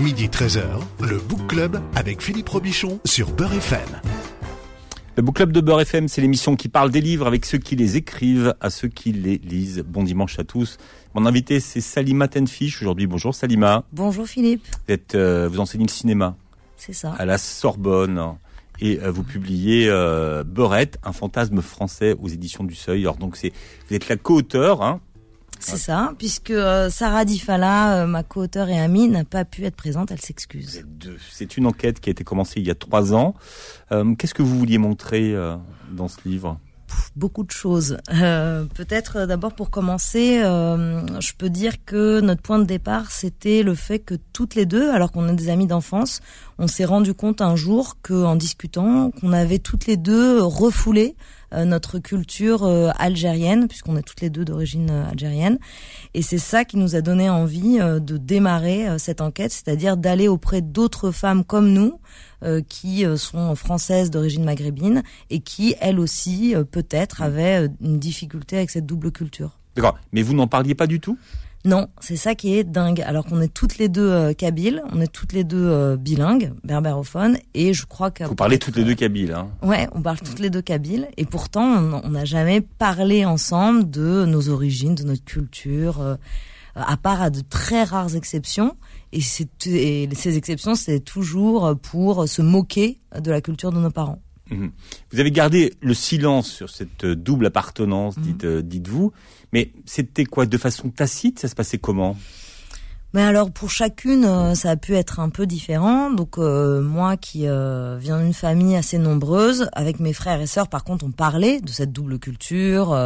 Midi 13h, le Book Club avec Philippe Robichon sur Beurre FM. Le Book Club de Beurre FM, c'est l'émission qui parle des livres avec ceux qui les écrivent, à ceux qui les lisent. Bon dimanche à tous. Mon invité, c'est Salima Tenfish aujourd'hui. Bonjour Salima. Bonjour Philippe. Vous, êtes, euh, vous enseignez le cinéma. C'est ça. À la Sorbonne. Et euh, vous publiez euh, Beurette, un fantasme français aux éditions du Seuil. Alors donc c'est, vous êtes la co-auteur, hein, c'est ça, puisque euh, Sarah Difala, euh, ma co-auteure et amie, n'a pas pu être présente, elle s'excuse. C'est une enquête qui a été commencée il y a trois ans. Euh, qu'est-ce que vous vouliez montrer dans ce livre? Beaucoup de choses. Peut-être d'abord pour commencer, je peux dire que notre point de départ, c'était le fait que toutes les deux, alors qu'on est des amis d'enfance, on s'est rendu compte un jour qu'en discutant, qu'on avait toutes les deux refoulé euh, notre culture euh, algérienne, puisqu'on est toutes les deux d'origine euh, algérienne. Et c'est ça qui nous a donné envie de démarrer cette enquête, c'est-à-dire d'aller auprès d'autres femmes comme nous, qui sont françaises d'origine maghrébine et qui, elles aussi, peut-être, avaient une difficulté avec cette double culture. D'accord. Mais vous n'en parliez pas du tout? Non, c'est ça qui est dingue. Alors qu'on est toutes les deux euh, kabyles, on est toutes les deux euh, bilingues, berbérophones, et je crois que... Vous parlez toutes les deux kabyles, hein Ouais, on parle toutes les deux kabyles, et pourtant on n'a jamais parlé ensemble de nos origines, de notre culture, euh, à part à de très rares exceptions. Et, et ces exceptions, c'est toujours pour se moquer de la culture de nos parents. Mhm. Vous avez gardé le silence sur cette double appartenance, mhm. dites, dites-vous. Mais c'était quoi de façon tacite Ça se passait comment? Mais alors pour chacune, euh, ça a pu être un peu différent. Donc euh, moi qui euh, viens d'une famille assez nombreuse, avec mes frères et sœurs, par contre, on parlait de cette double culture.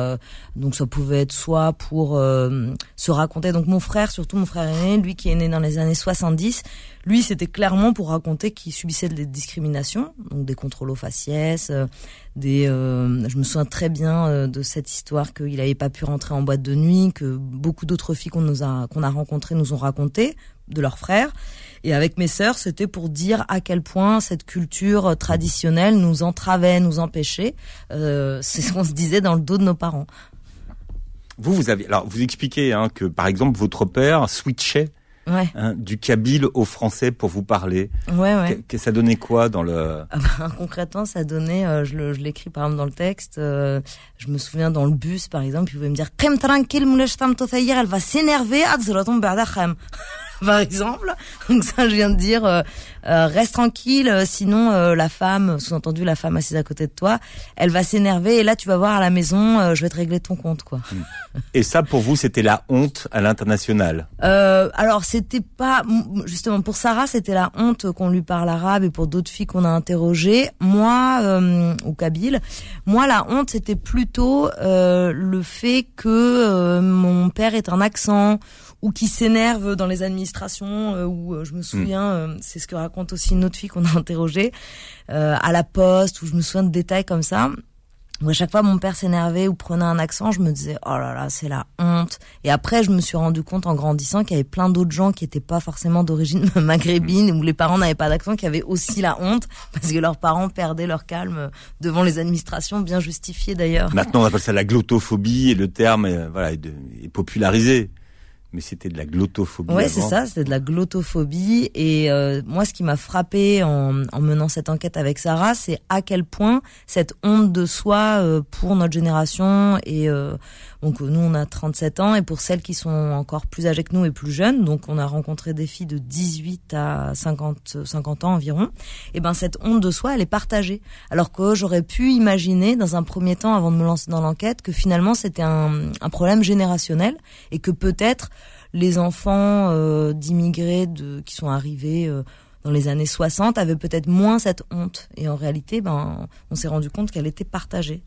donc ça pouvait être soit pour se raconter. Donc mon frère, surtout mon frère aîné, lui qui est né dans les années 70, lui c'était clairement pour raconter qu'il subissait des discriminations, donc des contrôles aux faciès, des. je me souviens très bien de cette histoire qu'il n'avait pas pu rentrer en boîte de nuit, que beaucoup d'autres filles qu'on a rencontrées nous ont raconté de leurs frères. Et avec mes sœurs, c'était pour dire à quel point cette culture traditionnelle nous entravait, nous empêchait. Euh, c'est ce qu'on se disait dans le dos de nos parents. Vous, vous avez, alors vous expliquez hein, que par exemple votre père switchait hein, du kabyle au français pour vous parler. Ouais, ouais. Que, ça donnait quoi dans le ah ben, Concrètement, ça donnait, euh, je l'écris par exemple dans le texte, euh, je me souviens dans le bus par exemple, il pouvait me dire « tranquille, elle va s'énerver, par exemple. Donc ça, je viens de dire, euh, euh, reste tranquille, euh, sinon la femme, sous-entendu la femme assise à côté de toi, elle va s'énerver et là tu vas voir à la maison, je vais te régler ton compte, quoi. Et ça, pour vous, c'était la honte à l'international? Alors c'était pas, justement pour Sarah, c'était la honte qu'on lui parle arabe et pour d'autres filles qu'on a interrogées. Moi, au Kabyle, moi la honte c'était plutôt le fait que mon père ait un accent ou qui s'énerve dans les administrations, euh, où euh, je me souviens, mm. euh, c'est ce que raconte aussi une autre fille qu'on a interrogée, à la poste, où je me souviens de détails comme ça. Où à chaque fois mon père s'énervait ou prenait un accent, je me disais oh là là c'est la honte. Et après je me suis rendu compte en grandissant qu'il y avait plein d'autres gens qui étaient pas forcément d'origine maghrébine où les parents n'avaient pas d'accent, qui avaient aussi la honte parce que leurs parents perdaient leur calme devant les administrations, bien justifiées d'ailleurs. Maintenant on appelle ça la glottophobie et le terme voilà est popularisé mais c'était de la glottophobie. Ouais, c'est ça, c'était de la glottophobie. Et euh, moi, ce qui m'a frappé en, en, menant cette enquête avec Sarah, c'est à quel point cette honte de soi euh, pour notre génération et euh, donc nous on a 37 ans et pour celles qui sont encore plus âgées que nous et plus jeunes, donc on a rencontré des filles de 18 à 50 50 ans environ. Et ben cette honte de soi, elle est partagée. Alors que j'aurais pu imaginer dans un premier temps avant de me lancer dans l'enquête que finalement c'était un, un problème générationnel et que peut-être les enfants euh, d'immigrés qui sont arrivés euh, dans les années 60 avaient peut-être moins cette honte. Et en réalité, ben, on s'est rendu compte qu'elle était partagée.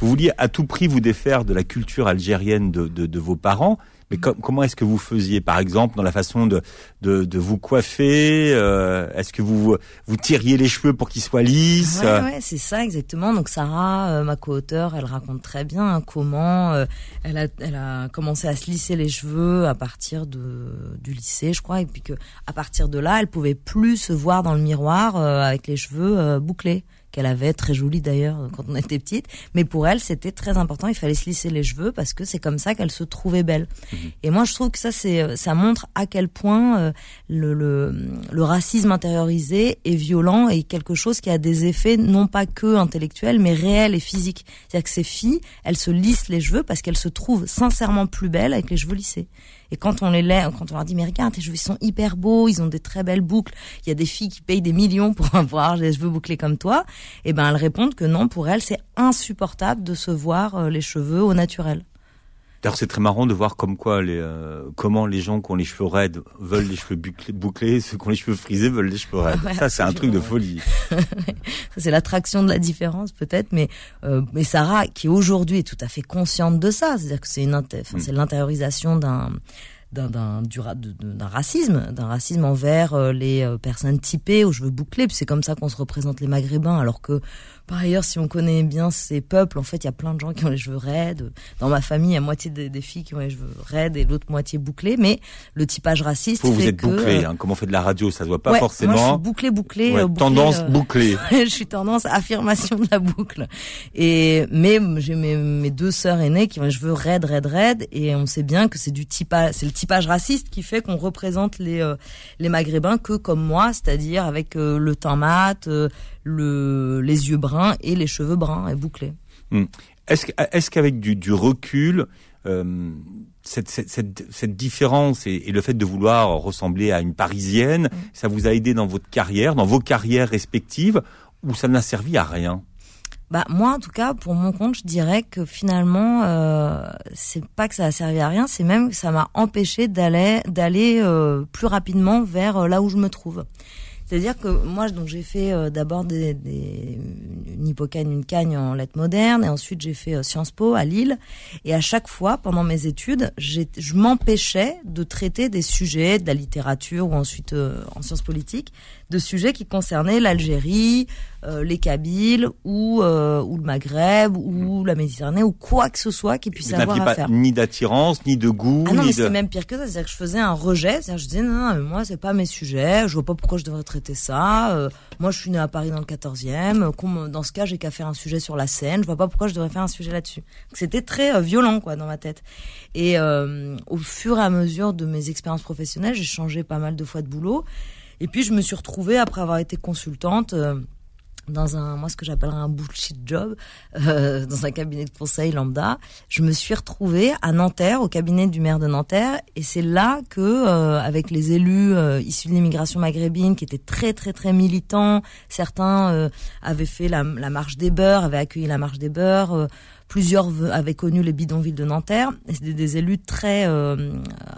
Vous vouliez à tout prix vous défaire de la culture algérienne de vos parents. Mais comment est-ce que vous faisiez, par exemple, dans la façon de, de, de vous coiffer euh, Est-ce que vous vous tiriez les cheveux pour qu'ils soient lisses Ouais, ouais c'est ça exactement. Donc Sarah, euh, ma co-auteure, elle raconte très bien hein, comment euh, elle, a, elle a commencé à se lisser les cheveux à partir de, du lycée, je crois, et puis que à partir de là, elle pouvait plus se voir dans le miroir avec les cheveux bouclés qu'elle avait, très jolie d'ailleurs quand on était petite. Mais pour elle, c'était très important. Il fallait se lisser les cheveux parce que c'est comme ça qu'elle se trouvait belle. Mhm. Et moi, je trouve que ça, c'est, ça montre à quel point euh, le, le, le racisme intériorisé est violent et quelque chose qui a des effets non pas que intellectuels, mais réels et physiques. C'est-à-dire que ces filles, elles se lissent les cheveux parce qu'elles se trouvent sincèrement plus belles avec les cheveux lissés. Et quand on les lève, quand on leur dit mais regarde tes cheveux sont hyper beaux, ils ont des très belles boucles. Il y a des filles qui payent des millions pour avoir des cheveux bouclés comme toi. Et eh ben elles répondent que non, pour elles c'est insupportable de se voir euh, les cheveux au naturel. D'ailleurs, c'est très marrant de voir comme quoi les, euh, comment les gens qui ont les cheveux raides veulent les cheveux bouclés, ceux qui ont les cheveux frisés veulent les cheveux raides. ça, c'est un truc de folie. c'est l'attraction de la différence peut-être, mais euh, mais Sarah, qui aujourd'hui est tout à fait consciente de ça, c'est-à-dire que c'est une mm. c'est l'intériorisation d'un d'un d'un racisme, d'un racisme envers euh, les euh, personnes typées aux cheveux bouclés. C'est comme ça qu'on se représente les Maghrébins, alors que par ailleurs, si on connaît bien ces peuples, en fait, il y a plein de gens qui ont les cheveux raides. Dans ma famille, il y a moitié des, filles qui ont les cheveux raides et l'autre moitié bouclés. Mais le typage raciste Vous, fait vous êtes que... bouclé, hein, comme on fait de la radio, ça se voit pas forcément. Moi, je suis bouclé, bouclé. Ouais, tendance bouclée. je suis tendance affirmation de la boucle. Et mais j'ai mes, mes, deux sœurs aînées qui ont les cheveux raides, raides, raides, et on sait bien que c'est du typage, c'est le typage raciste qui fait qu'on représente les euh, les Maghrébins que comme moi, c'est-à-dire avec euh, le teint mat, le, les yeux bruns et les cheveux bruns et bouclés. Hmm. Est-ce qu'avec du, du, recul, euh, cette, cette, cette, différence et, le fait de vouloir ressembler à une Parisienne, hmm. ça vous a aidé dans votre carrière, dans vos carrières respectives, ou ça n'a servi à rien? Bah moi en tout cas pour mon compte je dirais que finalement euh, c'est pas que ça a servi à rien c'est même que ça m'a empêché d'aller d'aller euh, plus rapidement vers euh, là où je me trouve c'est-à-dire que moi, donc j'ai fait euh, d'abord des, des, une hippocane, une cagne en lettres modernes, et ensuite j'ai fait euh, Sciences Po à Lille. Et à chaque fois, pendant mes études, je m'empêchais de traiter des sujets de la littérature ou ensuite euh, en sciences politiques, de sujets qui concernaient l'Algérie, euh, les Kabyles ou euh, ou le Maghreb ou la Méditerranée ou quoi que ce soit qui puisse Vous avoir à pas Ni d'attirance, ni de goût. Ah non, mais c'est même pire que ça. C'est-à-dire que je faisais un rejet. C'est-à-dire que je disais non, non, mais moi c'est pas mes sujets. Je vois pas pourquoi je devrais traiter ça. Euh, moi, je suis née à Paris dans le 14e. Dans ce cas, j'ai qu'à faire un sujet sur la Seine. Je vois pas pourquoi je devrais faire un sujet là-dessus. C'était très violent, quoi, dans ma tête. Et au fur et à mesure de mes expériences professionnelles, j'ai changé pas mal de fois de boulot. Et puis je me suis retrouvée après avoir été consultante euh, dans un moi ce que j'appellerais un bullshit job euh, dans un cabinet de conseil lambda. Je me suis retrouvée à Nanterre au cabinet du maire de Nanterre. Et c'est là que euh, avec les élus euh, issus de l'immigration maghrébine qui étaient très très très militants certains avaient fait la, la marche des beurs avaient accueilli la marche des beurs Plusieurs avaient connu les bidonvilles de Nanterre. C'était des élus très euh,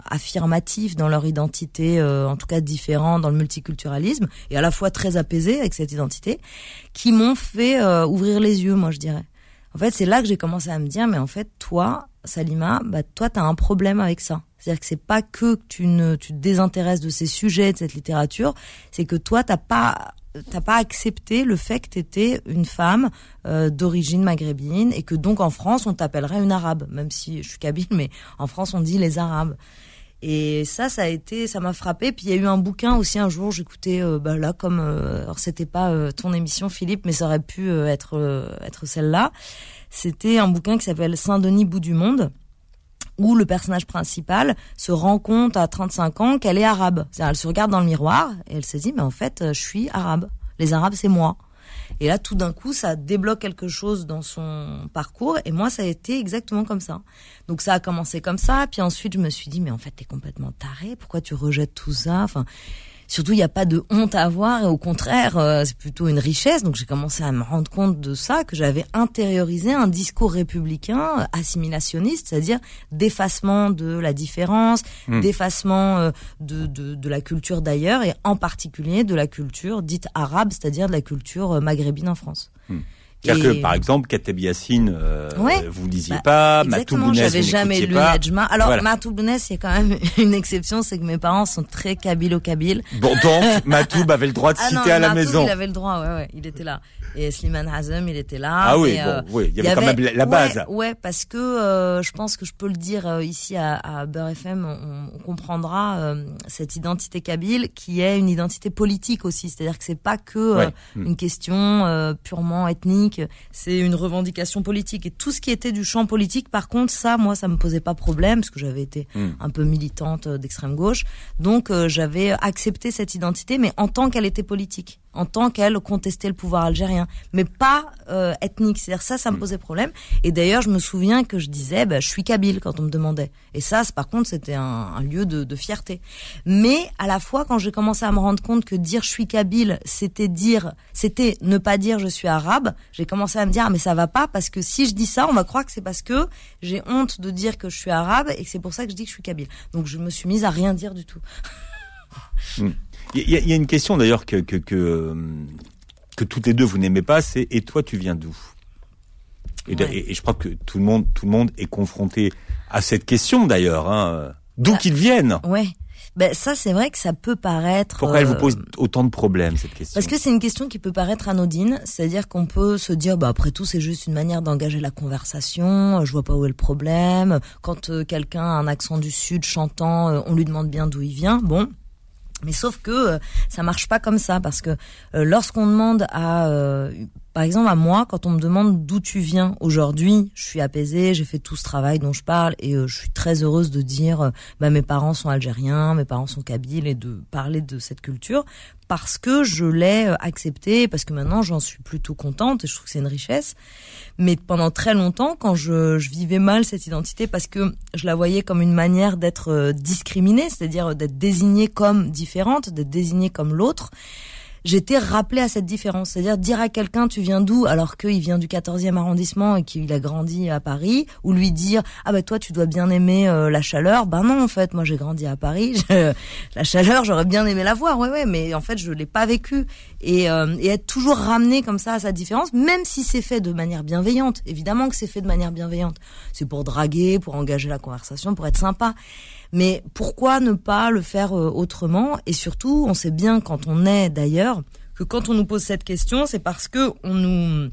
affirmatifs dans leur identité, euh, en tout cas différents dans le multiculturalisme, et à la fois très apaisés avec cette identité, qui m'ont fait euh, ouvrir les yeux, moi je dirais. En fait, c'est là que j'ai commencé à me dire, mais en fait, toi, Salima, bah toi, t'as un problème avec ça. C'est-à-dire que c'est pas que tu ne tu te désintéresses de ces sujets, de cette littérature, c'est que toi, t'as pas t'as pas accepté le fait que t'étais une femme euh, d'origine maghrébine et que donc en France on t'appellerait une arabe, même si je suis kabyle, mais en France on dit les arabes. Et ça, ça a été, ça m'a frappé. Puis il y a eu un bouquin aussi un jour, j'écoutais, euh, bah là comme, euh, alors c'était pas ton émission Philippe, mais ça aurait pu être être celle-là. C'était un bouquin qui s'appelle Saint-Denis bout du monde où le personnage principal se rend compte à 35 ans qu'elle est arabe. Elle se regarde dans le miroir et elle se dit mais en fait euh, je suis arabe. Les arabes c'est moi. Et là tout d'un coup ça débloque quelque chose dans son parcours et moi ça a été exactement comme ça. Donc ça a commencé comme ça puis ensuite je me suis dit mais en fait t'es complètement taré, pourquoi tu rejettes tout ça? Enfin surtout il n'y a pas de honte à avoir et au contraire euh, c'est plutôt une richesse donc j'ai commencé à me rendre compte de ça que j'avais intériorisé un discours républicain euh, assimilationniste c'est-à-dire d'effacement de la différence hmm. d'effacement euh, de, de, de, la culture d'ailleurs et en particulier de la culture dite arabe c'est-à-dire de la culture maghrébine en France hmm. C'est-à-dire Et- que, par exemple, Kateb Yassine, euh, Ouais. vous ne lisiez Bah, pas, Matou j'avais jamais lu pas. Alors, Voilà. Matou Bounès, il y a quand même une exception, c'est que mes parents sont très kabilo-kabyle. Bon, donc, Matoub avait le droit de Ah citer non, à la Matoub, maison. il avait le droit, ouais, ouais, il était là. Et Slimane Hazem, il était là. Ah oui, mais, euh, bon, oui, il y avait quand même la- base. Ouais, ouais, parce que euh, je pense que je peux le dire euh, ici à, à Beurre FM, on, on comprendra euh, cette identité kabyle qui est une identité politique aussi. C'est-à-dire que c'est pas que euh, Ouais. Une question euh, purement ethnique, c'est une revendication politique. Et tout ce qui était du champ politique, par contre, ça, moi, ça me posait pas problème parce que j'avais été Hmm. un peu militante euh, d'extrême gauche. Donc euh, j'avais accepté cette identité, mais en tant qu'elle était politique, en tant qu'elle contestait le pouvoir algérien, mais pas euh, ethnique. C'est-à-dire ça, ça me posait problème. Et d'ailleurs, je me souviens que je disais, bah, je suis kabyle quand on me demandait. Et ça, par contre, c'était un, un lieu de, de fierté. Mais à la fois, quand j'ai commencé à me rendre compte que dire je suis kabyle, c'était dire, c'était ne pas dire je suis arabe, j'ai commencé à me dire, ah, mais ça va pas parce que si je dis ça, on va croire que c'est parce que j'ai honte de dire que je suis arabe et que c'est pour ça que je dis que je suis kabyle. Donc je me suis mise à rien dire du tout. Il y, y a une question d'ailleurs que, que, que, euh, que toutes les deux vous n'aimez pas, c'est et toi tu viens d'où? Et, Ouais. et- et je crois que tout le monde, tout le monde est confronté à cette question d'ailleurs. Hein. D'où Bah, qu'ils viennent Ouais. Ben ça c'est vrai que ça peut paraître. Pourquoi elle vous euh, pose autant de problèmes cette question? Parce que c'est une question qui peut paraître anodine, c'est-à-dire qu'on peut se dire, bah après tout, c'est juste une manière d'engager la conversation. euh, Je vois pas où est le problème. Quand euh, quelqu'un a un accent du sud chantant, euh, on lui demande bien d'où il vient. Bon. Mais sauf que euh, ça marche pas comme ça parce que euh, lorsqu'on demande à, euh, par exemple à moi, quand on me demande d'où tu viens aujourd'hui, je suis apaisée, j'ai fait tout ce travail dont je parle et euh, je suis très heureuse de dire, euh, bah mes parents sont algériens, mes parents sont kabyles et de parler de cette culture parce que je l'ai euh, accepté, parce que maintenant j'en suis plutôt contente et je trouve que c'est une richesse. Mais pendant très longtemps, quand je, je vivais mal cette identité, parce que je la voyais comme une manière d'être discriminée, c'est-à-dire d'être désignée comme différente, d'être désignée comme l'autre, j'étais rappelée à cette différence. C'est-à-dire dire à quelqu'un tu viens d'où alors qu'il vient du 14e arrondissement et qu'il a grandi à Paris, ou lui dire ah ben toi tu dois bien aimer euh, la chaleur. Ben non en fait moi j'ai grandi à Paris, Je- la chaleur j'aurais bien aimé la voir, ouais ouais, mais en fait je l'ai pas vécu et, euh, et être toujours ramené comme ça à sa différence, même si c'est fait de manière bienveillante. Évidemment que c'est fait de manière bienveillante. C'est pour draguer, pour engager la conversation, pour être sympa. Mais pourquoi ne pas le faire euh, autrement? Et surtout, on sait bien quand on est d'ailleurs que quand on nous pose cette question, c'est parce que on nous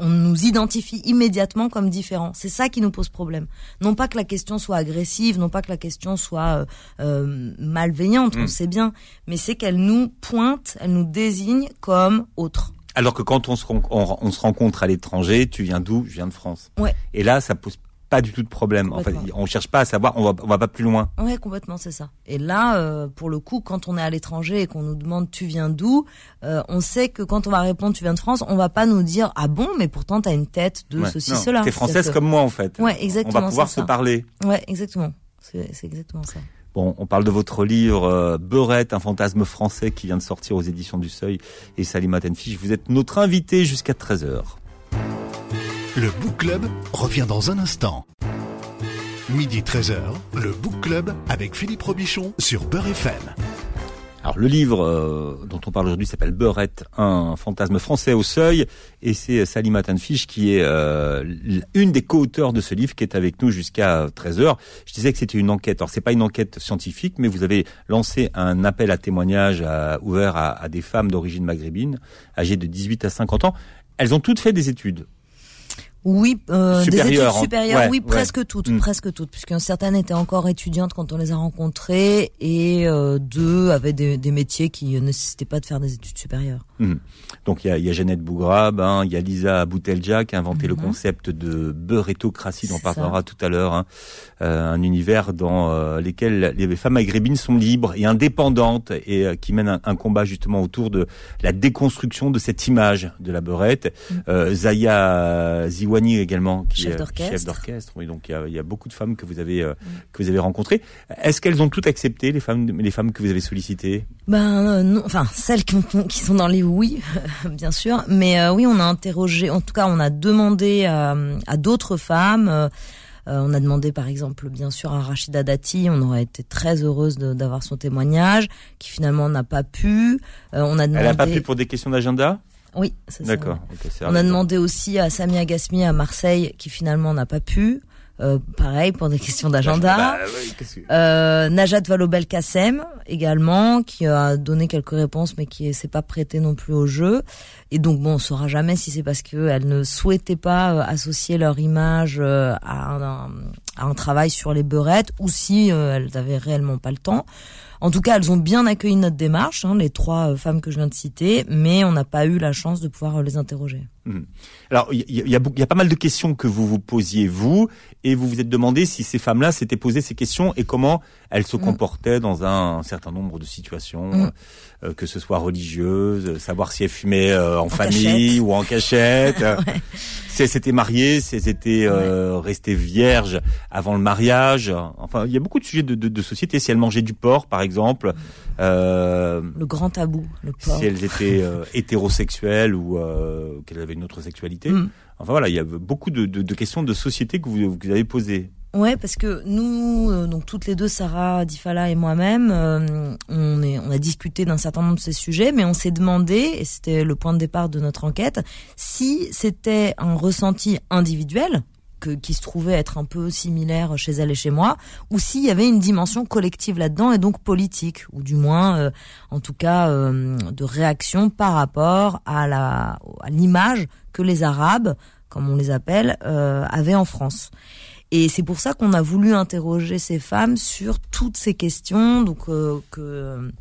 on nous identifie immédiatement comme différents. C'est ça qui nous pose problème. Non pas que la question soit agressive, non pas que la question soit euh, euh, malveillante, on Mm. sait bien, mais c'est qu'elle nous pointe, elle nous désigne comme autres. Alors que quand on se, on se rencontre à l'étranger, tu viens d'où? Je viens de France. Ouais. Et là, ça pose pas du tout de problème. En fait, on cherche pas à savoir, on va, on va pas plus loin. Ouais, complètement, c'est ça. Et là, euh, pour le coup, quand on est à l'étranger et qu'on nous demande tu viens d'où, euh, on sait que quand on va répondre tu viens de France, on va pas nous dire ah bon, mais pourtant t'as une tête de Ouais. ceci Non, cela. T'es française comme moi en fait. Ouais, On exactement, va pouvoir se parler. Ouais, exactement. C'est exactement ça. Bon, on parle de votre livre euh, Beurette, un fantasme français qui vient de sortir aux éditions du Seuil et Salima Tenfiche. Vous êtes notre invité jusqu'à 13h. Le Book Club revient dans un instant. Midi 13h, le Book Club avec Philippe Robichon sur Beurre FM. Alors le livre euh, dont on parle aujourd'hui s'appelle Beurette, un fantasme français au seuil, et c'est Salima Tanfish qui est euh, une des co-auteurs de ce livre qui est avec nous jusqu'à 13h. Je disais que c'était une enquête. Alors c'est pas une enquête scientifique, mais vous avez lancé un appel à témoignages ouvert à, à des femmes d'origine maghrébine, âgées de 18 à 50 ans. Elles ont toutes fait des études. Oui, euh, des études hein. supérieures, Ouais, oui, ouais. presque toutes, Mm. presque toutes, puisque certaines étaient encore étudiantes quand on les a rencontrées et euh, deux avaient des, des métiers qui ne nécessitaient pas de faire des études supérieures. Mhm. Donc il y a, il y a Jeannette Bougrab, hein, il y a Lisa Boutelja qui a inventé le Mhm. concept de beurretocratie, dont on parlera tout à l'heure, hein. Euh, un univers dans euh, lequel les femmes maghrébines sont libres et indépendantes et qui mènent un, un combat justement autour de la déconstruction de cette image de la beurette. Mhm. Euh, Également, qui Chef est d'orchestre. chef d'orchestre. Oui, donc il y, a, il y a beaucoup de femmes que vous avez euh, que vous avez rencontrées. Est-ce qu'elles ont toutes accepté les femmes les femmes que vous avez sollicitées? Ben euh, non, enfin celles qui, ont- qui sont dans les oui, bien sûr, mais euh, oui, on a interrogé, en tout cas, on a demandé à, d'autres femmes. euh, euh, on a demandé par exemple, bien sûr, à Rachida Dati. On aurait été très heureuse d'avoir son témoignage, qui finalement n'a pas pu. Euh, on a demandé. Elle n'a pas pu pour des questions d'agenda? Oui, c'est ça. D'accord. On a demandé aussi à Samia Gasmi à Marseille, qui finalement n'a pas pu. Euh, pareil pour des questions d'agenda. Bah, que- Euh, Najat Vallaud-Belkacem également, qui a donné quelques réponses, mais qui s'est pas prêté non plus au jeu. Et donc bon, on saura jamais si c'est parce qu'elles ne souhaitaient pas euh, associer leur image euh, à, un, à un travail sur les beurettes, ou si euh, elles avaient réellement pas le temps. En tout cas, elles ont bien accueilli notre démarche, hein, les trois euh, femmes que je viens de citer, mais on n'a pas eu la chance de pouvoir euh, les interroger. Alors, il y, y a, y a pas mal de questions que vous vous posiez vous, et vous vous êtes demandé si ces femmes-là s'étaient posées ces questions et comment elles se Mm. comportaient dans un, certain nombre de situations, Mm. euh, que ce soit religieuses, euh, savoir si elles fumaient euh, en, famille cachette. ou en cachette, euh, si elles s'étaient mariées, si elles étaient euh, restées vierges avant le mariage. Enfin, il y a beaucoup de sujets de, de, de société. Si elles mangeaient du porc, par exemple, euh, Le grand tabou, le porc. si elles étaient euh, hétérosexuelles ou euh, qu'elles avaient une autre sexualité. Mm. Enfin voilà, il y a beaucoup de, de, de questions de société que vous, que vous avez posées. Ouais, parce que nous, euh, donc toutes les deux, Sarah, Difala et moi-même, euh, on, est, on a discuté d'un certain nombre de ces sujets, mais on s'est demandé, et c'était le point de départ de notre enquête, si c'était un ressenti individuel, que, qui se trouvait être un peu similaire chez elle et chez moi, ou s'il y avait une dimension collective là-dedans et donc politique, ou du moins, euh, en tout cas, euh, de réaction par rapport à la à l'image que les Arabes, comme on les appelle, euh, avaient en France. Et c'est pour ça qu'on a voulu interroger ces femmes sur toutes ces questions, donc euh, que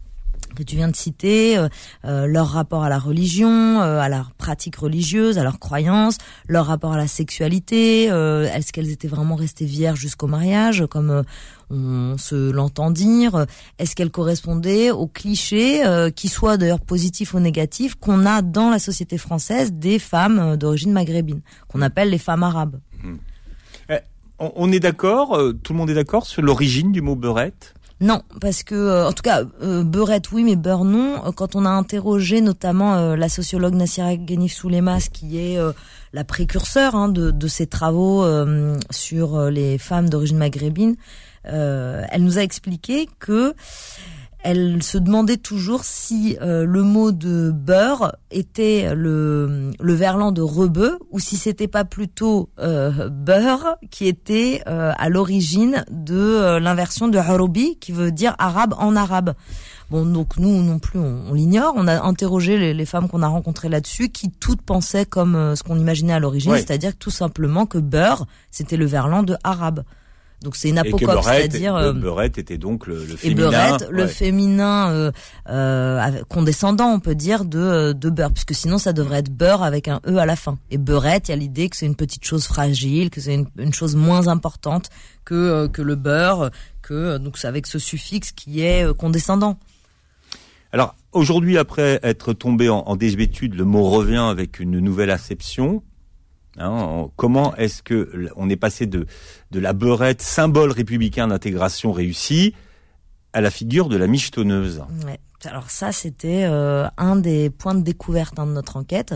que tu viens de citer, euh, euh, leur rapport à la religion, euh, à leur pratique religieuse, à leurs croyances, leur rapport à la sexualité, est-ce qu'elles étaient vraiment restées vierges jusqu'au mariage, comme on se l'entend dire, est-ce qu'elles correspondaient aux clichés, qui soient d'ailleurs positifs ou négatifs, qu'on a dans la société française des femmes d'origine maghrébine, qu'on appelle les femmes arabes. On, on est d'accord, tout le monde est d'accord sur l'origine du mot beurette? Non, parce que, euh, en tout cas, euh, beurette oui, mais beurre non. Euh, Quand on a interrogé notamment euh, la sociologue Nassira Ghanif Soulemas, qui est la précurseur hein, de, de ces travaux sur les femmes d'origine maghrébine, elle nous a expliqué que elle se demandait toujours si euh, le mot de beurre était le, le verlan de rebeu ou si c'était pas plutôt euh, beurre qui était euh, à l'origine de euh, l'inversion de harobi qui veut dire arabe en arabe. Bon, donc nous non plus, on, on l'ignore. On a interrogé les, les femmes qu'on a rencontrées là-dessus, qui toutes pensaient comme euh, ce qu'on imaginait à l'origine, Ouais. c'est-à-dire tout simplement que beurre, c'était le verlan de arabe. Donc c'est une et apocope, c'est-à-dire le euh, beurette était donc le, le et féminin. beurette, le féminin euh, euh, condescendant, on peut dire, de, euh, de beurre, puisque sinon ça devrait être beurre avec un e à la fin. Et beurette, il y a l'idée que c'est une petite chose fragile, que c'est une, une chose moins importante que que le beurre, que donc c'est avec ce suffixe qui est condescendant. Alors aujourd'hui, après être tombé en, en désuétude, le mot revient avec une nouvelle acception. Hein, en- comment est-ce que on est passé de de la beurette, symbole républicain d'intégration réussie, à la figure de la michetonneuse. Alors ça, c'était euh, un des points de découverte hein, de notre enquête,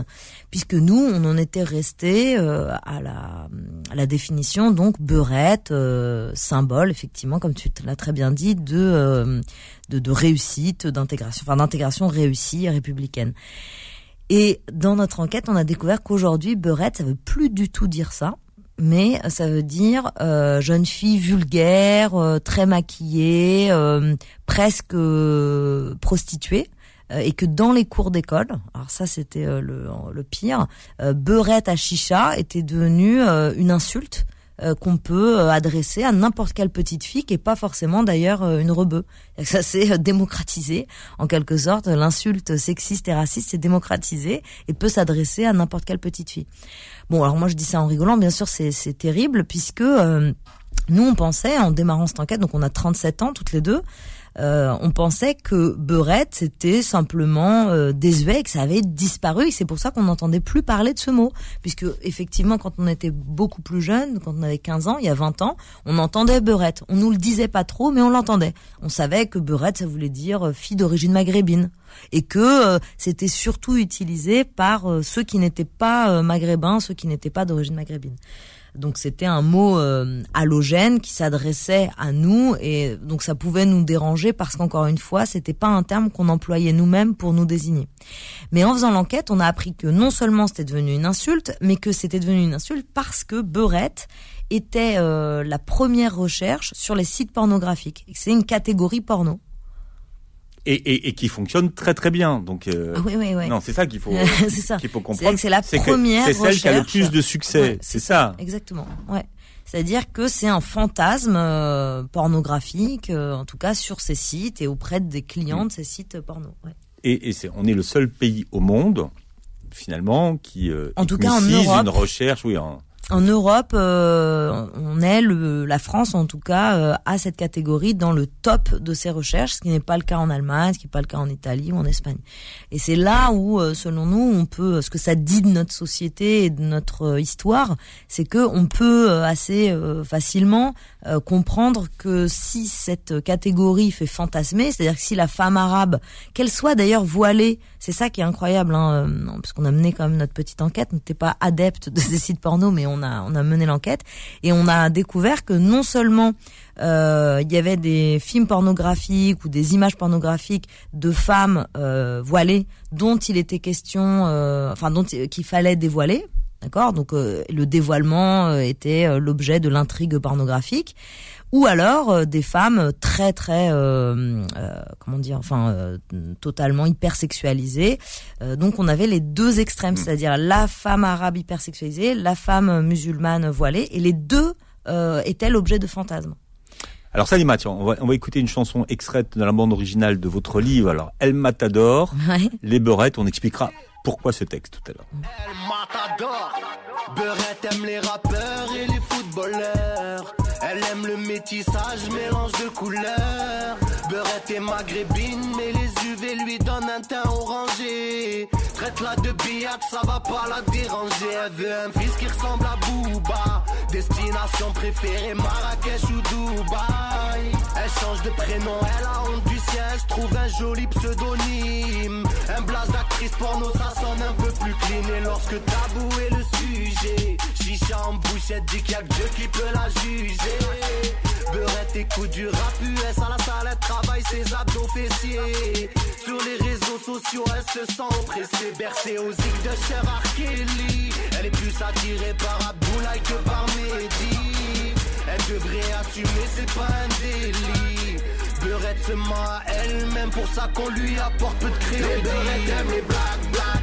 puisque nous, on en était resté euh, à, la, définition, donc beurette, euh, symbole, effectivement, comme tu l'as très bien dit, de, de, de réussite, d'intégration, enfin d'intégration réussie républicaine. Et dans notre enquête, on a découvert qu'aujourd'hui, beurette, ça veut plus du tout dire ça. Mais ça veut dire euh, jeune fille vulgaire, euh, très maquillée, euh, presque euh, prostituée, euh, et que dans les cours d'école, alors ça c'était euh, le, le pire, beurette à chicha était devenue une insulte euh, qu'on peut euh, adresser à n'importe quelle petite fille, qui est pas forcément d'ailleurs euh, une rebeu. Ça s'est euh, démocratisé, en quelque sorte, l'insulte sexiste et raciste s'est démocratisé et peut s'adresser à n'importe quelle petite fille. Bon, alors moi je dis ça en rigolant, bien sûr c'est c'est terrible, puisque euh, nous on pensait, en démarrant cette enquête, donc on a 37 ans toutes les deux, euh, on pensait que beurette c'était simplement euh, désuet et que ça avait disparu. Et c'est pour ça qu'on n'entendait plus parler de ce mot. Puisque effectivement quand on était beaucoup plus jeune quand on avait 15 ans il y a 20 ans on entendait beurette. On nous le disait pas trop mais on l'entendait. On savait que beurette ça voulait dire euh, fille d'origine maghrébine. Et que euh, c'était surtout utilisé par euh, ceux qui n'étaient pas euh, maghrébins ceux qui n'étaient pas d'origine maghrébine Donc c'était un mot euh, halogène qui s'adressait à nous et donc ça pouvait nous déranger parce qu'encore une fois, c'était pas un terme qu'on employait nous-mêmes pour nous désigner. Mais en faisant l'enquête, on a appris que non seulement c'était devenu une insulte, mais que c'était devenu une insulte parce que beurette était euh, la première recherche sur les sites pornographiques. C'est une catégorie porno. Et, et, et, qui fonctionne très très bien. Donc euh, oui, oui, oui. non, c'est ça qu'il faut qu'il faut comprendre. C'est la première. C'est celle qui a le plus de succès. c'est ça. Exactement. Ouais. C'est-à-dire que c'est un fantasme euh, pornographique, euh, en tout cas sur ces sites et auprès des clients mm. de ces sites porno. Ouais. Et, et c'est, on est le seul pays au monde finalement qui en tout cas en Europe, une recherche, oui, en, en Europe, euh, on est le, la France en tout cas euh, a cette catégorie dans le top de ses recherches, ce qui n'est pas le cas en Allemagne, ce qui n'est pas le cas en Italie ou en Espagne. Et c'est là où, euh, selon nous, on peut, ce que ça dit de notre société et de notre histoire, c'est que on peut assez facilement comprendre que si cette catégorie fait fantasmer, c'est-à-dire que si la femme arabe, qu'elle soit d'ailleurs voilée, c'est ça qui est incroyable, hein, parce qu'on a mené quand même notre petite enquête, on n'était pas adepte de ces sites porno, mais on a on a mené l'enquête et on a découvert que non seulement euh, il y avait des films pornographiques ou des images pornographiques de femmes euh, voilées dont il était question, euh, enfin dont qu'il fallait dévoiler. D'accord, donc le dévoilement était l'objet de l'intrigue pornographique. Ou alors euh, des femmes très très euh, euh, comment dire enfin totalement hypersexualisées. Donc on avait les deux extrêmes mm. c'est-à-dire la femme arabe hypersexualisée la femme musulmane voilée et les deux étaient l'objet de fantasmes. Alors Salima, tiens, on va, on va écouter une chanson extraite de la bande originale de votre livre. Alors El Matador, les beurettes, on expliquera pourquoi ce texte tout à l'heure. El Matador, beurette aime les rappeurs et les footballeurs. Elle aime le métissage, mélange de couleurs. Beurette est maghrébine, mais les UV lui donnent un teint orangé. Traite-la de billard, ça va pas la déranger. Elle veut un fils qui ressemble à Booba. Destination préférée, Marrakech ou Dubaï. Elle change de prénom, elle a honte du siège, trouve un joli pseudonyme. Un blase d'actrice porno, ça sonne un peu plus clean. Et lorsque tabou est le sujet, chicha en bouchette, dit qu'il y a que Dieu qui peut la juger. Beurette écoute du rap US à la salle, elle travaille ses abdos fessiers. Sur les réseaux sociaux, elle se sent oppressée, bercée aux îles de Cher Kelly. Elle est plus attirée par Abdoulaye que par Mehdi. Elle devrait assumer, c'est pas un délit. Beurette se ment à elle-même pour ça qu'on lui apporte peu de crédit. Les aiment les black, black,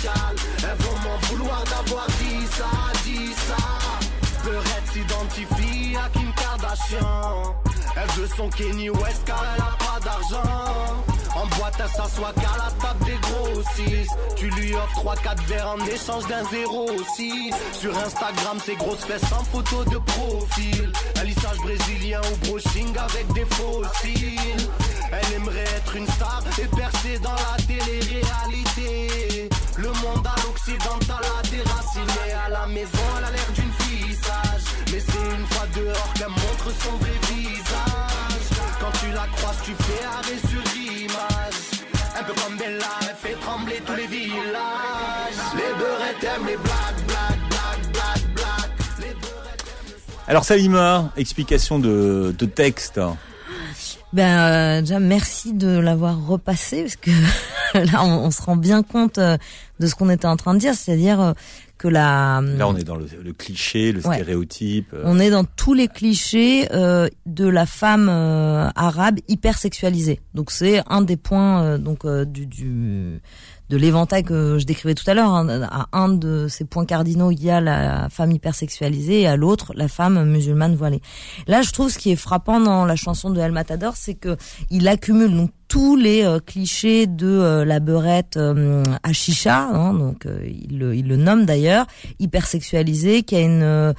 fichal. Elles vont m'en vouloir d'avoir dit ça, dit ça. Beurette s'identifie à Kim Kardashian. Elle veut son Kenny West car elle a pas d'argent. En boîte, elle s'assoit qu'à la table des grossistes. Tu lui offres 3-4 verres en échange d'un zéro aussi. Sur Instagram, ses grosses fesses en photo de profil. Un lissage brésilien ou brushing avec des fossiles. Elle aimerait être une star et percer dans la télé-réalité. Le monde à l'occidental a déraciné. À la maison, elle a l'air d'une fille sage. Mais c'est une fois dehors qu'elle montre son vrai visage. Quand tu la croises, tu fais arrêt sur image. Un peu comme Bella, elle fait trembler tous les villages. Les beurettes aiment les black, black, black, black, black. Les Alors Salima, explication de, de texte. Ben euh, déjà merci de l'avoir repassé parce que là on, se rend bien compte euh, de ce qu'on était en train de dire, c'est-à-dire euh, que la là on est dans le, le cliché, le ouais. stéréotype. On est dans tous les clichés euh, de la femme euh, arabe hyper sexualisée. Donc c'est un des points donc du, du de l'éventail que je décrivais tout à l'heure. Hein. À un de ces points cardinaux, il y a la femme hypersexualisée et à l'autre, la femme musulmane voilée. Là, je trouve ce qui est frappant dans la chanson de El Matador, c'est que il accumule donc tous les euh, clichés de euh, la beurette euh, à chicha, hein, donc il, le, il le nomme d'ailleurs, hypersexualisée, qui a une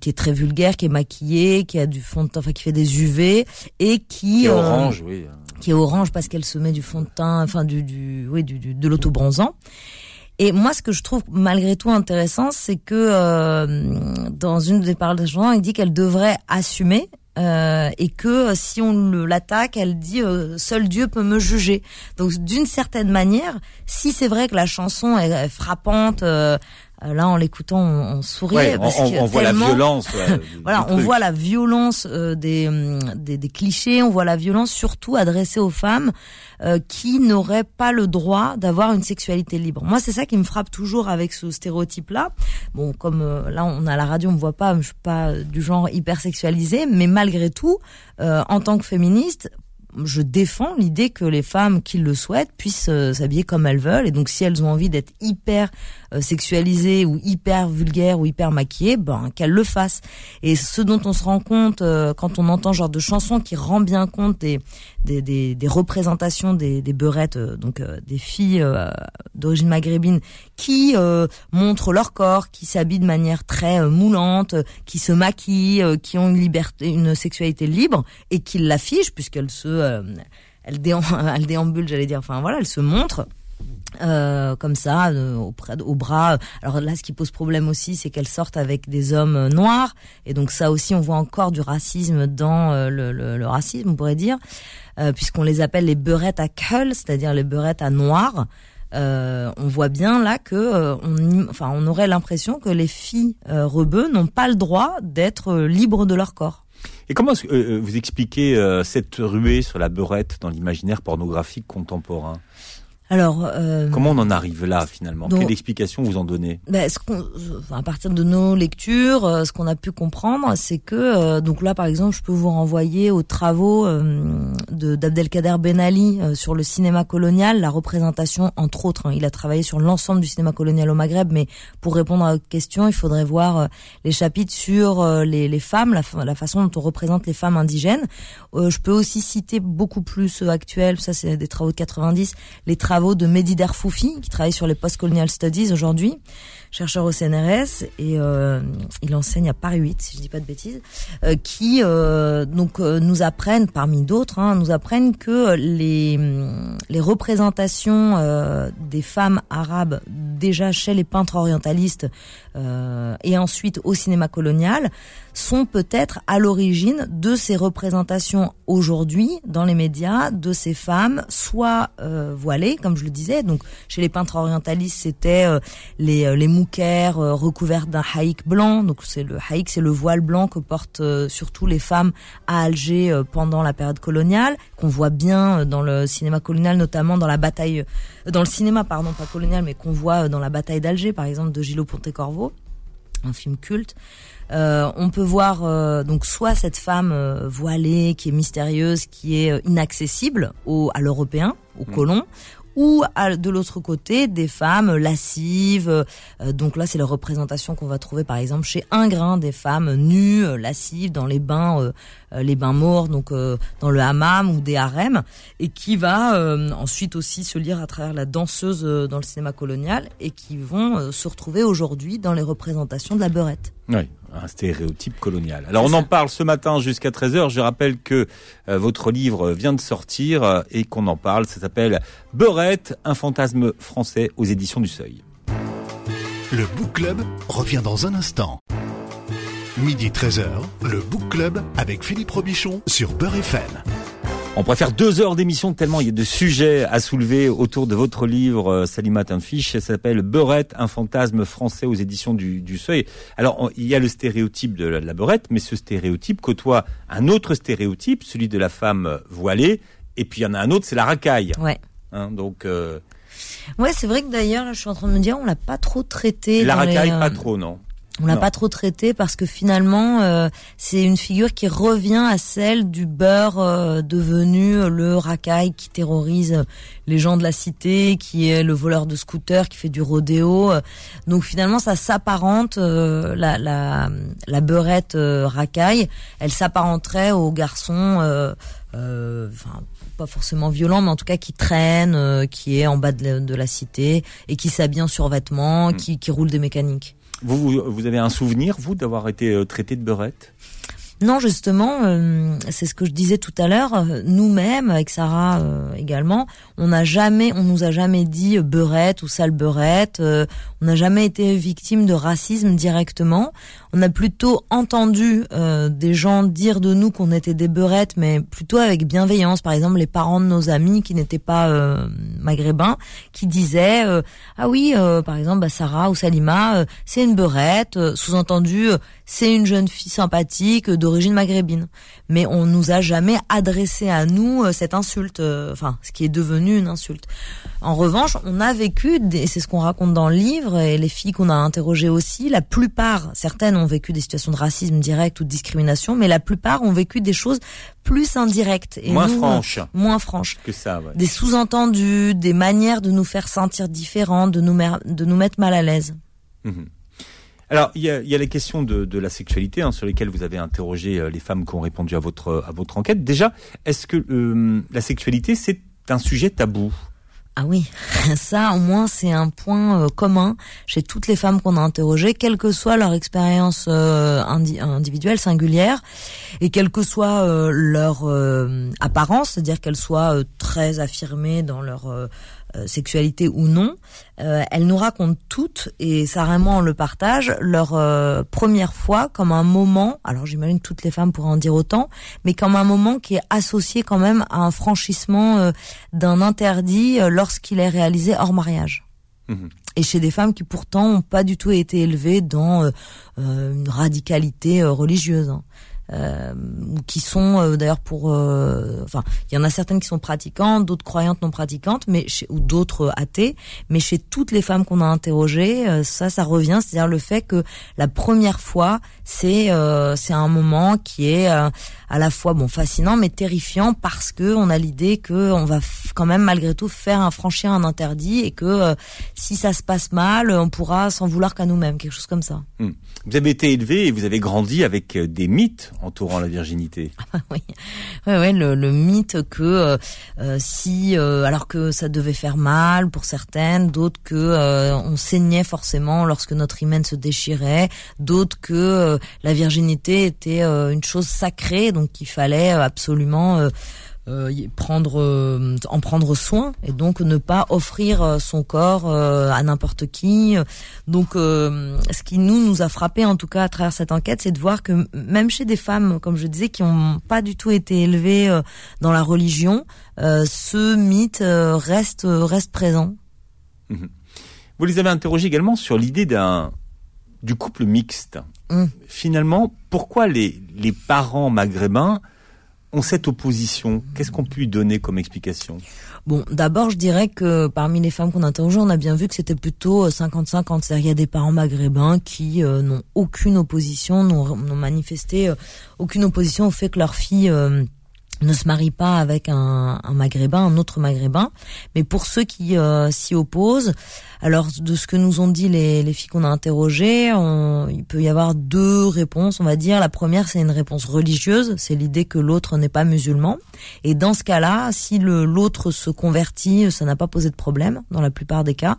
qui est très vulgaire, qui est maquillée, qui a du fond de teint, enfin qui fait des UV et qui qui est orange, oui qui est orange parce qu'elle se met du fond de teint, enfin du, du oui, du, du de l'autobronzant. Et moi, ce que je trouve malgré tout intéressant, c'est que euh, dans une des paroles de chanson, il dit qu'elle devrait assumer euh, et que si on l'attaque, elle dit euh, seul Dieu peut me juger. Donc d'une certaine manière, si c'est vrai que la chanson est, frappante, euh, euh, là, en l'écoutant, on, on souriait parce on, on voit la violence. voilà, on voit la violence euh, des, hum, des, des, clichés, on voit la violence surtout adressée aux femmes euh, qui n'auraient pas le droit d'avoir une sexualité libre. Moi, c'est ça qui me frappe toujours avec ce stéréotype-là. Bon, comme là, on a la radio, on me voit pas, je suis pas du genre hyper sexualisé, mais malgré tout, en tant que féministe, je défends l'idée que les femmes qui le souhaitent puissent s'habiller comme elles veulent et donc si elles ont envie d'être hyper euh, sexualisée ou hyper vulgaire ou hyper maquillée, ben qu'elle le fasse. Et ce dont on se rend compte euh, quand on entend genre de chansons qui rend bien compte des des, des, des représentations des, des beurettes, euh, donc des filles d'origine maghrébine qui montrent leur corps, qui s'habillent de manière très moulante, qui se maquillent, qui ont une liberté, une sexualité libre et qui l'affichent puisqu'elles se elle, elle déambule, j'allais dire. Enfin voilà, elle se montre euh, comme ça, euh, au bras. Alors là, ce qui pose problème aussi, c'est qu'elles sortent avec des hommes euh, noirs, et donc ça aussi, on voit encore du racisme dans euh, le, racisme, on pourrait dire, puisqu'on les appelle les beurettes à cull, c'est-à-dire les beurettes à noir. on voit bien là que on, enfin, on aurait l'impression que les filles rebeux n'ont pas le droit d'être libres de leur corps. Et comment vous expliquez cette ruée sur la beurette dans l'imaginaire pornographique contemporain? Alors, euh, comment on en arrive là finalement? Quelle explication vous en donnez? ben, ce À partir de nos lectures, euh, ce qu'on a pu comprendre, c'est que euh, donc là, par exemple, je peux vous renvoyer aux travaux euh, de d'Abdelkader Ben Ali sur le cinéma colonial, la représentation entre autres. Hein, il a travaillé sur l'ensemble du cinéma colonial au Maghreb, mais pour répondre à votre question, il faudrait voir les chapitres sur les, les, femmes, la, la, façon dont on représente les femmes indigènes. je peux aussi citer beaucoup plus actuels, ça c'est des travaux de 90, les travaux de Mehdi Derfoufi, qui travaille sur les post-colonial studies aujourd'hui, chercheur au CNRS, et euh, il enseigne à Paris 8, si je dis pas de bêtises, euh, qui euh, donc euh, nous apprennent, parmi d'autres, hein, nous apprennent que les, les représentations euh, des femmes arabes déjà chez les peintres orientalistes et ensuite au cinéma colonial sont peut-être à l'origine de ces représentations aujourd'hui dans les médias de ces femmes soit voilées comme je le disais. Donc chez les peintres orientalistes c'était les les moukers euh, d'un haïk blanc donc c'est le haïk c'est le voile blanc que portent surtout les femmes à Alger pendant la période coloniale qu'on voit bien dans le cinéma colonial notamment dans la bataille dans le cinéma pardon pas colonial mais qu'on voit dans la bataille d'Alger par exemple de Gillo Pontecorvo un film culte euh, on peut voir euh, donc soit cette femme euh, voilée qui est mystérieuse, qui est inaccessible au, à l'européen, au mmh. colon, ou à, de l'autre côté des femmes lascives. Euh, donc là, c'est la représentation qu'on va trouver par exemple chez Ingrain des femmes nues, euh, lascives dans les bains, euh, les bains morts, donc dans le hammam ou des harems, et qui va ensuite aussi se lire à travers la danseuse dans le cinéma colonial et qui vont se retrouver aujourd'hui dans les représentations de la beurette. Oui, un stéréotype colonial. Alors on en parle ce matin jusqu'à 13h. Je rappelle que euh, votre livre vient de sortir euh, et qu'on en parle. Ça s'appelle Beurette, un fantasme français aux éditions du Seuil. Le Book Club revient dans un instant. Midi 13h, le Book Club avec Philippe Robichon sur Beurre FM. On pourrait faire deux heures d'émission tellement il y a de sujets à soulever autour de votre livre, euh, Salima Tinfiche. Ça s'appelle Beurette, un fantasme français aux éditions du, du Seuil. Alors, il y a le stéréotype de la, de la beurette, mais ce stéréotype côtoie un autre stéréotype, celui de la femme voilée. Et puis, il y en a un autre, c'est la racaille. Ouais. Hein, donc... Euh... Ouais, c'est vrai que d'ailleurs, je suis en train de me dire, on l'a pas trop traité. La racaille, les, euh... pas trop, non. On l'a pas trop traité parce que finalement euh, c'est une figure qui revient à celle du beurre euh, devenu le racaille qui terrorise les gens de la cité, qui est le voleur de scooter, qui fait du rodéo. Donc finalement ça s'apparente euh, la, la, la beurette euh, racaille, elle s'apparenterait au garçon euh, enfin pas forcément violent, mais en tout cas qui traîne, qui est en bas de la, de la cité et qui s'habille en survêtement, mmh. qui, qui roule des mécaniques. Vous, avez un souvenir, vous, d'avoir été euh, traité de beurette? Non, justement, euh, c'est ce que je disais tout à l'heure. Nous-mêmes, avec Sarah euh, également, on n'a jamais, on nous a jamais dit beurette ou sale beurette. On n'a jamais été victime de racisme directement. On a plutôt entendu des gens dire de nous qu'on était des beurettes, mais plutôt avec bienveillance. Par exemple, les parents de nos amis qui n'étaient pas maghrébins, qui disaient ah oui, par exemple, bah, Sarah ou Salima, c'est une beurette. Sous-entendu, c'est une jeune fille sympathique d'origine maghrébine. Mais on nous a jamais adressé à nous euh, cette insulte, euh, enfin, ce qui est devenu une insulte. En revanche, on a vécu, et c'est ce qu'on raconte dans le livre, et les filles qu'on a interrogées aussi, la plupart, certaines ont vécu des situations de racisme direct ou de discrimination, mais la plupart ont vécu des choses plus indirectes. Et moins franches. Moins franches. Que ça, Des sous-entendus, des manières de nous faire sentir différents, de nous, de nous mettre mal à l'aise. Mmh. Alors, il y a, y a les questions de, de la sexualité hein, sur lesquelles vous avez interrogé euh, les femmes qui ont répondu à votre à votre enquête. Déjà, est-ce que euh, la sexualité c'est un sujet tabou? Ah oui, ça au moins c'est un point euh, commun chez toutes les femmes qu'on a interrogées, quelle que soit leur expérience individuelle singulière et quelle que soit leur apparence, c'est-à-dire qu'elles soient très affirmées dans leur euh, sexualité ou non, euh, elles nous racontent toutes, et ça vraiment on le partage, leur euh, première fois comme un moment, alors j'imagine que toutes les femmes pourraient en dire autant, mais comme un moment qui est associé quand même à un franchissement d'un interdit lorsqu'il est réalisé hors mariage. Mhm. Et chez des femmes qui pourtant n'ont pas du tout été élevées dans une radicalité religieuse. Hein euh, qui sont euh, d'ailleurs pour, euh, enfin, il y en a certaines qui sont pratiquantes, d'autres croyantes non pratiquantes, mais chez, ou d'autres athées, mais chez toutes les femmes qu'on a interrogées, ça, ça revient, c'est-à-dire le fait que la première fois, c'est c'est un moment qui est à la fois bon fascinant mais terrifiant parce que on a l'idée que on va quand même malgré tout faire un franchir un interdit et que si ça se passe mal, on pourra s'en vouloir qu'à nous-mêmes, quelque chose comme ça. Hmm. Vous avez été élevé et vous avez grandi avec des mythes entourant la virginité. Ah oui, ouais, le, le, mythe que euh, euh, si, euh, alors que ça devait faire mal pour certaines, d'autres que on saignait forcément lorsque notre hymen se déchirait, d'autres que la virginité était une chose sacrée, donc il fallait absolument euh, prendre euh, en prendre soin et donc ne pas offrir euh, son corps à n'importe qui. Donc ce qui nous nous a frappé en tout cas à travers cette enquête, c'est de voir que même chez des femmes comme je disais qui ont pas du tout été élevées dans la religion, ce mythe reste reste présent. Mhm. Vous les avez interrogés également sur l'idée d'un du couple mixte. Mmh. Finalement, pourquoi les les parents maghrébins ont cette opposition? Qu'est-ce qu'on peut lui donner comme explication? Bon, d'abord, je dirais que parmi les femmes qu'on a interrogées, on a bien vu que c'était plutôt 50-50. Euh, C'est-à-dire qu'il y a des parents maghrébins qui euh, n'ont aucune opposition, n'ont manifesté euh, aucune opposition au fait que leur fille ne se marie pas avec un, un, maghrébin, un autre maghrébin. Mais pour ceux qui s'y opposent, alors, de ce que nous ont dit les, les filles qu'on a interrogées, il peut y avoir deux réponses, on va dire. La première, c'est une réponse religieuse, c'est l'idée que l'autre n'est pas musulman. Et dans ce cas-là, si le l'autre se convertit, ça n'a pas posé de problème dans la plupart des cas.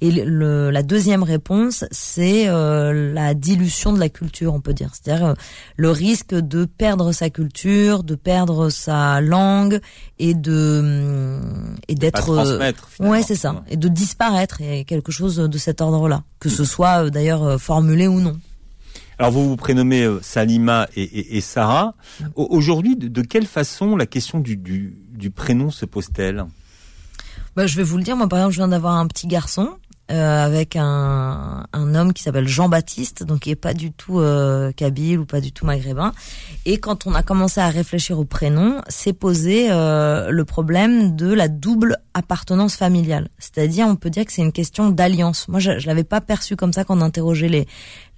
Et le, la deuxième réponse, c'est euh, la dilution de la culture, on peut dire. C'est-à-dire euh, le risque de perdre sa culture, de perdre sa langue et de et d'être ouais c'est ça et de disparaître et quelque chose de cet ordre-là, que ce soit euh, d'ailleurs euh, formulé ou non. Alors vous vous prénommez euh, Salima et, Sarah. Aujourd'hui, de, quelle façon la question du, du, prénom se pose-t-elle? Bah, Je vais vous le dire, moi par exemple, je viens d'avoir un petit garçon euh, avec un, un, homme qui s'appelle Jean-Baptiste, donc qui est pas du tout euh, kabyle ou pas du tout maghrébin. Et quand on a commencé à réfléchir au prénom, s'est posé euh, le problème de la double appartenance familiale. C'est-à-dire, on peut dire que c'est une question d'alliance. Moi, je, je l'avais pas perçu comme ça quand on interrogeait les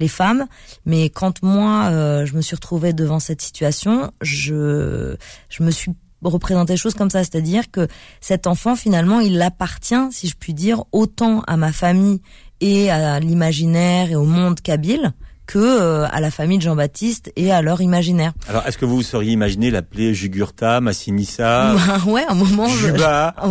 les femmes, mais quand moi euh, je me suis retrouvée devant cette situation, je je me suis représenter les choses comme ça, c'est-à-dire que cet enfant finalement il appartient, si je puis dire, autant à ma famille et à l'imaginaire et au monde kabyle que euh, à la famille de Jean-Baptiste et à leur imaginaire. Alors, est-ce que vous seriez imaginé l'appeler Jugurtha, Massinissa Bah, ouais, un moment, je- Juba Oh,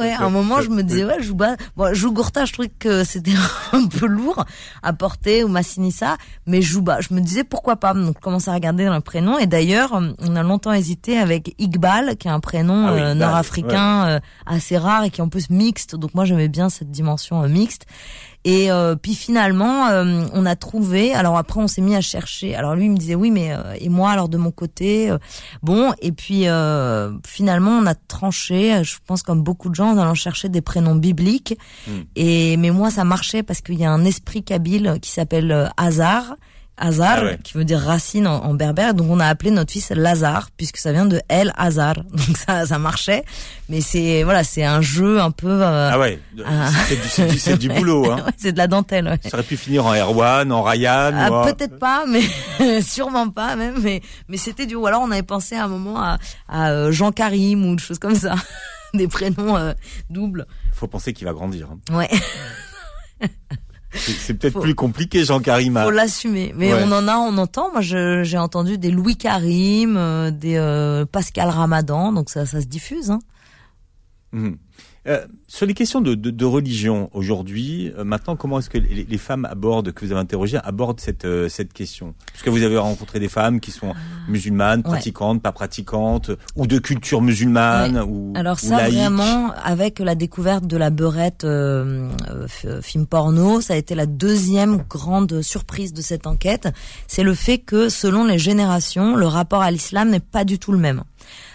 ouais. Un moment, je me disais, ouais, Jouba. Bon, Jugurtha, je trouvais que c'était un peu lourd à porter, ou Massinissa. Mais Jouba, je me disais, pourquoi pas? Donc, je commençais à regarder dans le prénom. Et d'ailleurs, on a longtemps hésité avec Iqbal, qui est un prénom Ah oui, euh, nord-africain euh, assez rare et qui est en plus mixte. Donc, moi, j'aimais bien cette dimension euh, mixte. Et euh, puis finalement, euh, on a trouvé. Alors après, on s'est mis à chercher. Alors lui, il me disait oui, mais euh, et moi alors de mon côté, euh, bon. Et puis euh, finalement, on a tranché. Je pense comme beaucoup de gens, en allant chercher des prénoms bibliques. Hmm. Et mais moi, ça marchait parce qu'il y a un esprit kabyle qui s'appelle euh, Hazar. Hazar, Ah ouais. qui veut dire racine en, en berbère. Donc on a appelé notre fils Lazare puisque ça vient de El Hazar. Donc ça, ça marchait. Mais c'est voilà, c'est un jeu un peu. euh, Ah ouais, Ah. c'est du, boulot. Hein. ouais, c'est de la dentelle. ouais. Ça aurait pu finir en Erwan, en Ryan. Ah, ou peut-être pas, mais sûrement pas même. Mais mais c'était du. Ou alors on avait pensé à un moment à, à euh, Jean Karim ou des choses comme ça, des prénoms euh, doubles. Faut penser qu'il va grandir. hein. Ouais, C'est peut-être plus compliqué, Jean Karim. faut l'assumer. Mais Ouais. on en a, on entend. Moi, j'ai entendu des Louis Karim, euh, des euh, Pascal Ramadan, donc ça, ça se diffuse. Hein. Mhm. Euh, sur les questions de, de, de religion aujourd'hui, euh, maintenant, comment est-ce que les, les femmes abordent, que vous avez interrogées, abordent cette euh, cette question? Parce que vous avez rencontré des femmes qui sont musulmanes, Ouais. pratiquantes, pas pratiquantes, ou de culture musulmane, ou Alors ou ça laïque. vraiment, avec la découverte de la beurette euh, euh, film porno, ça a été la deuxième grande surprise de cette enquête. C'est le fait que selon les générations, le rapport à l'islam n'est pas du tout le même.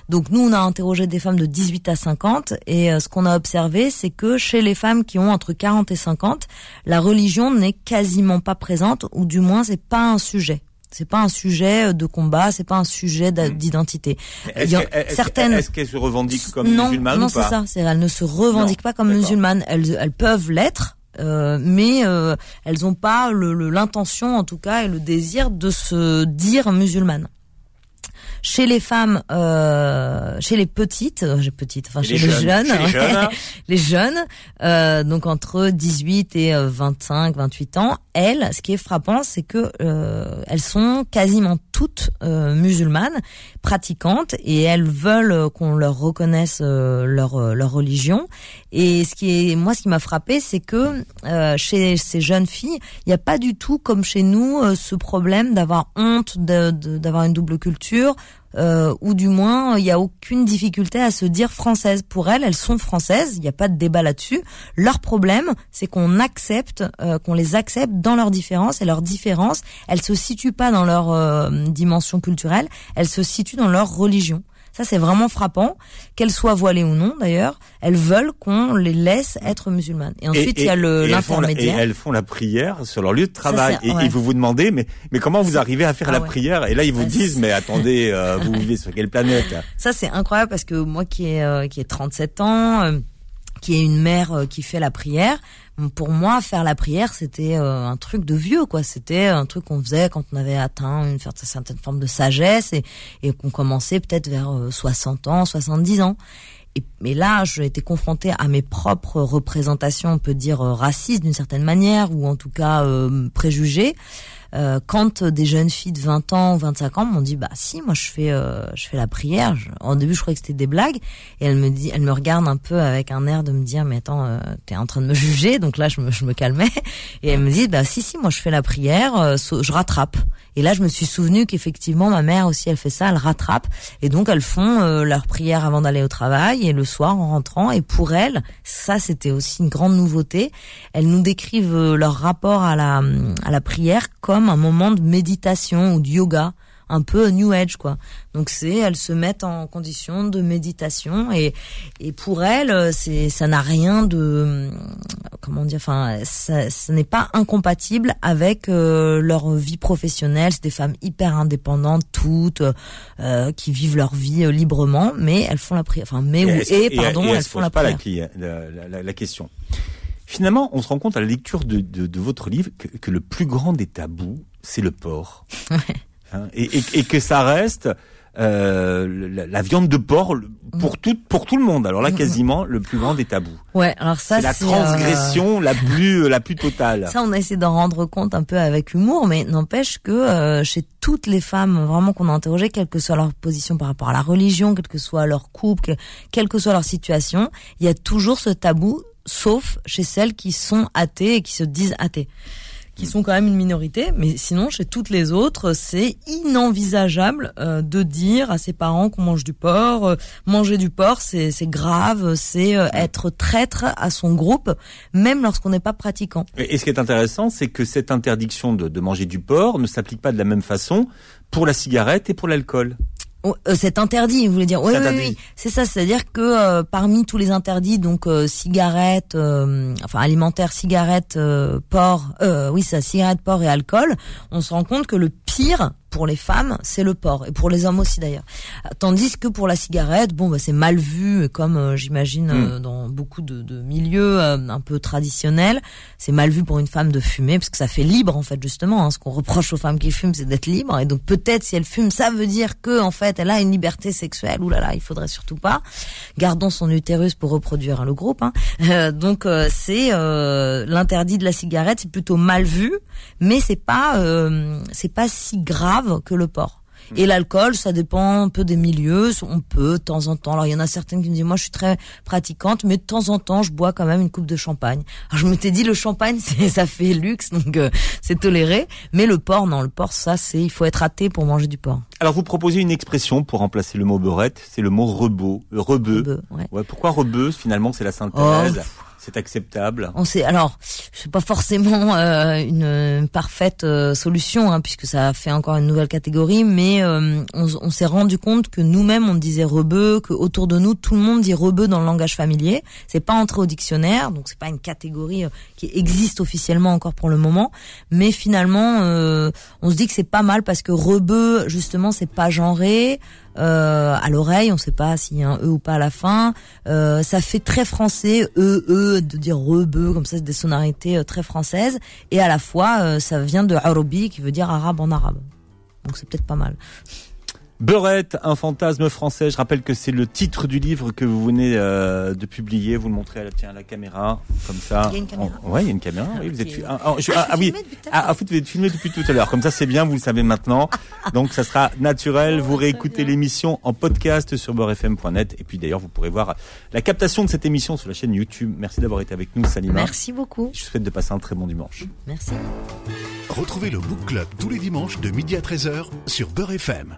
Donc nous, on a interrogé des femmes de 18 à 50 et euh, ce qu'on a observé, c'est que chez les femmes qui ont entre 40 et 50, la religion n'est quasiment pas présente ou du moins c'est pas un sujet. C'est pas un sujet de combat, c'est pas un sujet d'a- Mm. d'identité. Est-ce certaines- qu'elles se revendiquent comme non, musulmanes non, c'est ça. Elles ne se revendiquent Non, pas comme musulmanes. Elles, elles peuvent l'être, euh, mais euh, elles n'ont pas le- le- l'intention, en tout cas, et le désir de se dire musulmanes. Chez les femmes, euh, chez les petites, euh, j'ai petites, enfin chez les les jeunes. jeunes, Chez les jeunes. les jeunes, euh, donc entre 18 et euh, 25, 28 ans, elles, ce qui est frappant, c'est que euh, elles sont quasiment toutes euh, musulmanes, pratiquantes, et elles veulent euh, qu'on leur reconnaisse euh, leur euh, leur religion. Et ce qui est, moi, ce qui m'a frappé, c'est que euh, chez ces jeunes filles, il n'y a pas du tout comme chez nous ce problème d'avoir honte d'avoir une double culture euh, ou du moins il n'y a aucune difficulté à se dire française. Pour elles, elles sont françaises, il n'y a pas de débat là-dessus. Leur problème, c'est qu'on accepte, euh, qu'on les accepte dans leurs différences et leurs différences, elles se situent pas dans leur euh, dimension culturelle, elles se situent dans leur religion. Ça, c'est vraiment frappant, qu'elles soient voilées ou non d'ailleurs. Elles veulent qu'on les laisse être musulmanes. Et ensuite, il y a le et elles font la- l'intermédiaire. Et elles font la prière sur leur lieu de travail. et, ouais. et vous vous demandez, mais, mais comment vous arrivez à faire Ah la ouais. prière Et là, ils vous Ouais, disent, mais attendez, euh, vous vivez sur quelle planète Ça, c'est incroyable parce que moi qui ai, euh, qui ai 37 ans, euh, qui est une mère euh, qui fait la prière, pour moi, faire la prière, c'était euh, un truc de vieux, quoi. C'était un truc qu'on faisait quand on avait atteint une cer- certaine forme de sagesse et, et qu'on commençait peut-être vers euh, 60 ans, 70 ans. Et, mais là, j'ai été confrontée à mes propres représentations, on peut dire euh, racistes d'une certaine manière, ou en tout cas euh, préjugées. Euh, quand des jeunes filles de 20 ans ou 25 ans m'ont dit bah si moi je fais euh, je fais la prière. Au début je croyais que c'était des blagues. Et elle me dit elle me regarde un peu avec un air de me dire mais attends euh, t'es en train de me juger. Donc là je me, je me calmais. Et elle me dit bah si si moi je fais la prière euh, je rattrape. Et là je me suis souvenu qu'effectivement ma mère aussi elle fait ça elle rattrape. Et donc elles font euh, leur prière avant d'aller au travail et le soir en rentrant. Et pour elles ça c'était aussi une grande nouveauté. Elles nous décrivent euh, leur rapport à la à la prière comme un moment de méditation ou de yoga un peu new age quoi. Donc c'est elles se mettent en condition de méditation et et pour elles c'est ça n'a rien de comment dire enfin ça, ça n'est pas incompatible avec euh, leur vie professionnelle, c'est des femmes hyper indépendantes toutes euh, qui vivent leur vie euh, librement mais elles font la prière enfin mais ou et, pardon, et elles, font la pas prière. la- la- la question. Finalement, on se rend compte à la lecture de, de, de votre livre que, que le plus grand des tabous, c'est le porc. Hein, et, et, et que ça reste euh, la, la viande de porc pour tout pour tout le monde. Alors là, quasiment le plus grand des tabous. Ouais, alors ça C'est la euh, transgression la plus la plus totale. Ça, on a essayé d'en rendre compte un peu avec humour, mais n'empêche que euh, chez toutes les femmes vraiment qu'on a interrogées, quelle que soit leur position par rapport à la religion, quel que soit leur couple, que- quelle que soit leur situation, il y a toujours ce tabou, sauf chez celles qui sont athées et qui se disent athées qui sont quand même une minorité, mais sinon chez toutes les autres, c'est inenvisageable euh, de dire à ses parents qu'on mange du porc. Euh, manger du porc, c'est c'est grave, c'est euh, être traître à son groupe, même lorsqu'on n'est pas pratiquant. Et, et ce qui est intéressant, c'est que cette interdiction de, de manger du porc ne s'applique pas de la même façon pour la cigarette et pour l'alcool. Euh, c'est interdit, vous voulez dire Oui, C'est oui, interdit. oui. C'est ça, c'est-à-dire que euh, parmi tous les interdits, donc euh, cigarettes, euh, enfin alimentaires, cigarettes, euh, porc, euh, oui, ça, cigarettes, porc et alcool, on se rend compte que le pire pour les femmes, c'est le porc et pour les hommes aussi d'ailleurs. Tandis que pour la cigarette, bon, bah, c'est mal vu, comme euh, j'imagine euh, dans beaucoup de, de milieux euh, un peu traditionnels, c'est mal vu pour une femme de fumer parce que ça fait libre en fait justement. hein. Ce qu'on reproche aux femmes qui fument, c'est d'être libre et donc peut-être si elle fume, ça veut dire que en fait elle a une liberté sexuelle. Ouh là là, il faudrait surtout pas. Gardons son utérus pour reproduire hein, le groupe. hein. Donc c'est l'interdit de la cigarette, c'est plutôt mal vu, mais c'est pas euh, c'est pas si grave que le porc. Et l'alcool, ça dépend un peu des milieux. On peut de temps en temps. Alors il y en a certaines qui me disent moi je suis très pratiquante, mais de temps en temps je bois quand même une coupe de champagne. Alors je m'étais dit le champagne ça fait luxe donc euh, c'est toléré, mais le porc non, le porc ça c'est il faut être athée pour manger du porc. Alors vous proposez une expression pour remplacer le mot beurette, c'est le mot rebeu. Rebeu. Rebeu, ouais. Ouais, pourquoi rebeu Finalement, c'est la Oh, synthèse. C'est acceptable. On sait alors c'est pas forcément euh, une, parfaite euh, solution hein, puisque ça fait encore une nouvelle catégorie, mais euh, on, on s'est rendu compte que nous-mêmes on disait rebeu, que autour de nous tout le monde dit rebeu dans le langage familier. C'est pas entré au dictionnaire, donc c'est pas une catégorie euh, qui existe officiellement encore pour le moment, mais finalement euh, on se dit que c'est pas mal parce que rebeu justement c'est pas genré. Euh, à l'oreille, on sait pas s'il y a un e ou pas à la fin. Euh, ça fait très français, e e, de dire rebeu comme ça, c'est des sonorités euh, très françaises. Et à la fois, euh, ça vient de arabi qui veut dire arabe en arabe. Donc c'est peut-être pas mal. Beurette, un fantasme français. Je rappelle que c'est le titre du livre que vous venez euh, de publier. Vous le montrez à la, tiens, à la caméra, comme ça. Il y a une caméra Oh, ouais, il y a une caméra. Oui, vous êtes. Ok. fi- ah, ah, je- ah, ah oui. Ah, ah, vous êtes filmé depuis tout à l'heure. Comme ça, c'est bien. Vous le savez maintenant. Donc, ça sera naturel. Vous réécoutez l'émission en podcast sur beurrefm.net. Et puis, d'ailleurs, vous pourrez voir la captation de cette émission sur la chaîne YouTube. Merci d'avoir été avec nous, Salima. Merci beaucoup. Je vous souhaite de passer un très bon dimanche. Merci. Retrouvez le Book Club tous les dimanches de midi à 13h sur Beurre FM.